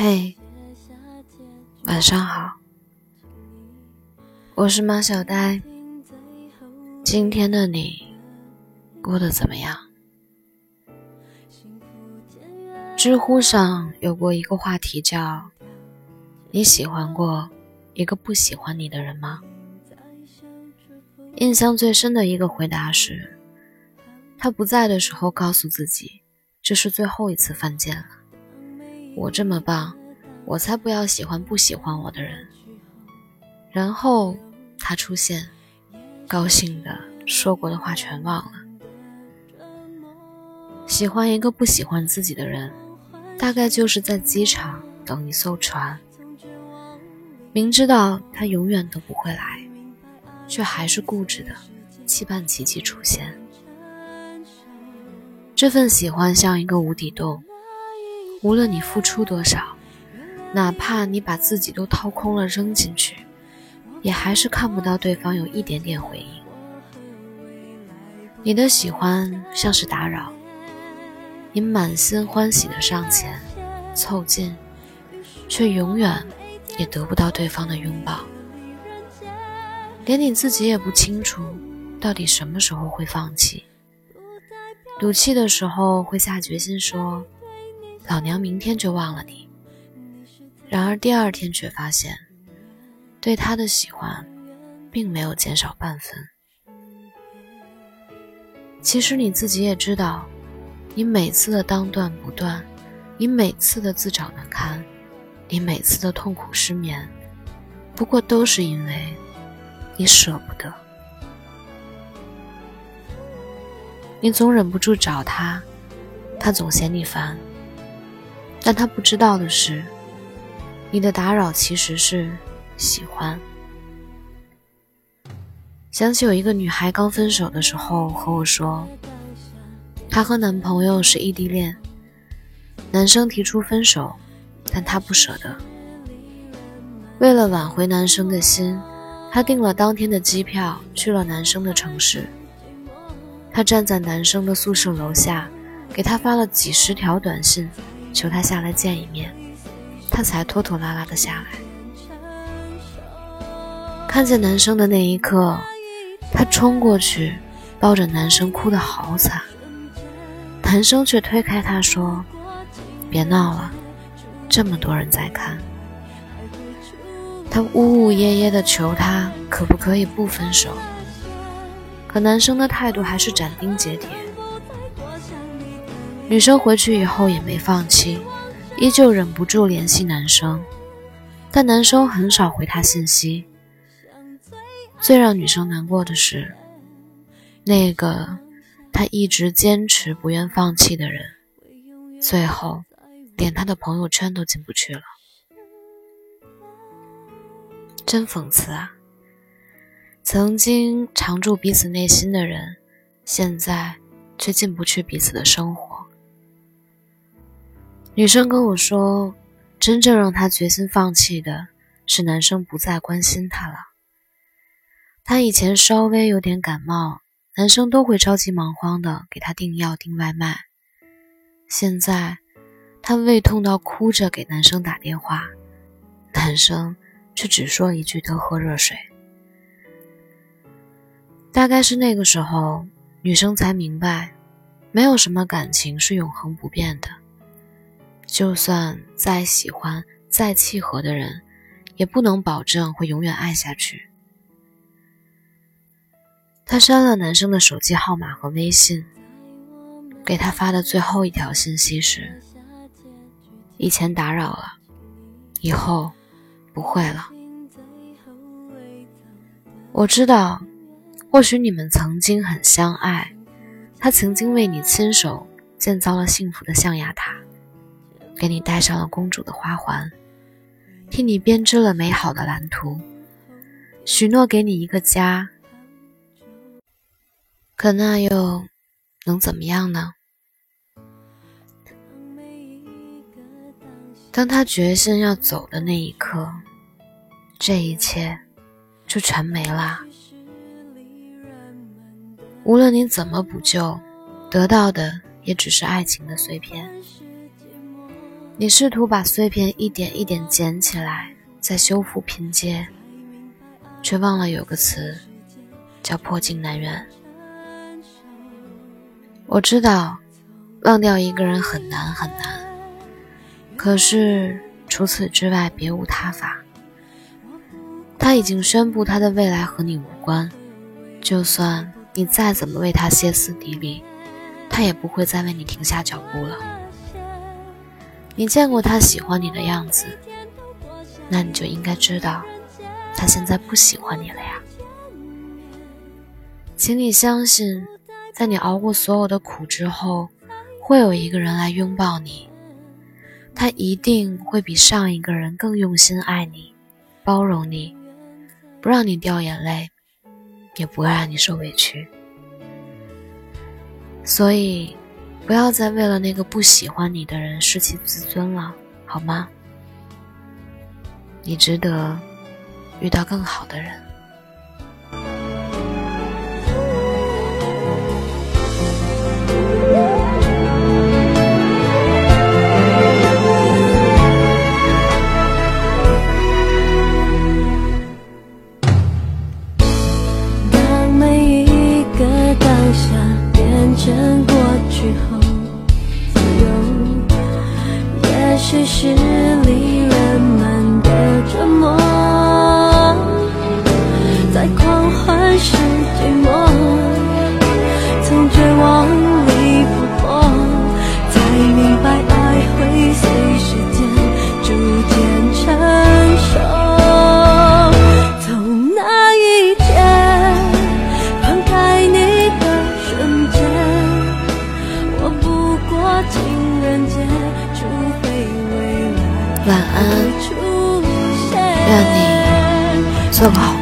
嘿，晚上好，我是马小呆。今天的你过得怎么样？知乎上有过一个话题叫“你喜欢过一个不喜欢你的人吗？”印象最深的一个回答是，他不在的时候告诉自己，这是最后一次犯贱了。我这么棒，我才不要喜欢不喜欢我的人。然后他出现，高兴的说过的话全忘了。喜欢一个不喜欢自己的人，大概就是在机场等一艘船，明知道他永远都不会来，却还是固执的期盼奇迹出现。这份喜欢像一个无底洞。无论你付出多少，哪怕你把自己都掏空了扔进去，也还是看不到对方有一点点回应。你的喜欢像是打扰，你满心欢喜的上前凑近，却永远也得不到对方的拥抱。连你自己也不清楚，到底什么时候会放弃。赌气的时候会下决心说。老娘明天就忘了你。然而第二天却发现，对他的喜欢，并没有减少半分。其实你自己也知道，你每次的当断不断，你每次的自找难堪，你每次的痛苦失眠，不过都是因为，你舍不得。你总忍不住找他，他总嫌你烦。但他不知道的是，你的打扰其实是喜欢。想起有一个女孩刚分手的时候和我说，她和男朋友是异地恋，男生提出分手，但她不舍得。为了挽回男生的心，她订了当天的机票去了男生的城市。她站在男生的宿舍楼下，给他发了几十条短信。求他下来见一面，他才拖拖拉拉的下来。看见男生的那一刻，他冲过去，抱着男生哭得好惨。男生却推开他说：“别闹了，这么多人在看。”他呜呜咽咽的求他可不可以不分手，可男生的态度还是斩钉截铁。女生回去以后也没放弃，依旧忍不住联系男生，但男生很少回她信息。最让女生难过的是，那个她一直坚持不愿放弃的人，最后连她的朋友圈都进不去了，真讽刺啊！曾经常驻彼此内心的人，现在却进不去彼此的生活。女生跟我说，真正让她决心放弃的是男生不再关心她了。她以前稍微有点感冒，男生都会着急忙慌的给她订药订外卖。现在，她胃痛到哭着给男生打电话，男生却只说一句多喝热水。大概是那个时候，女生才明白，没有什么感情是永恒不变的。就算再喜欢、再契合的人，也不能保证会永远爱下去。他删了男生的手机号码和微信，给他发的最后一条信息是：“以前打扰了，以后不会了。”我知道，或许你们曾经很相爱，他曾经为你亲手建造了幸福的象牙塔。给你戴上了公主的花环，替你编织了美好的蓝图，许诺给你一个家。可那又能怎么样呢？当他决心要走的那一刻，这一切就全没了。无论你怎么补救，得到的也只是爱情的碎片。你试图把碎片一点一点捡起来，再修复拼接，却忘了有个词叫破镜难圆。我知道，忘掉一个人很难很难，可是除此之外别无他法。他已经宣布他的未来和你无关，就算你再怎么为他歇斯底里，他也不会再为你停下脚步了。你见过他喜欢你的样子，那你就应该知道，他现在不喜欢你了呀。请你相信，在你熬过所有的苦之后，会有一个人来拥抱你，他一定会比上一个人更用心爱你，包容你，不让你掉眼泪，也不会让你受委屈。所以。不要再为了那个不喜欢你的人失去自尊了，好吗？你值得遇到更好的人。这个好。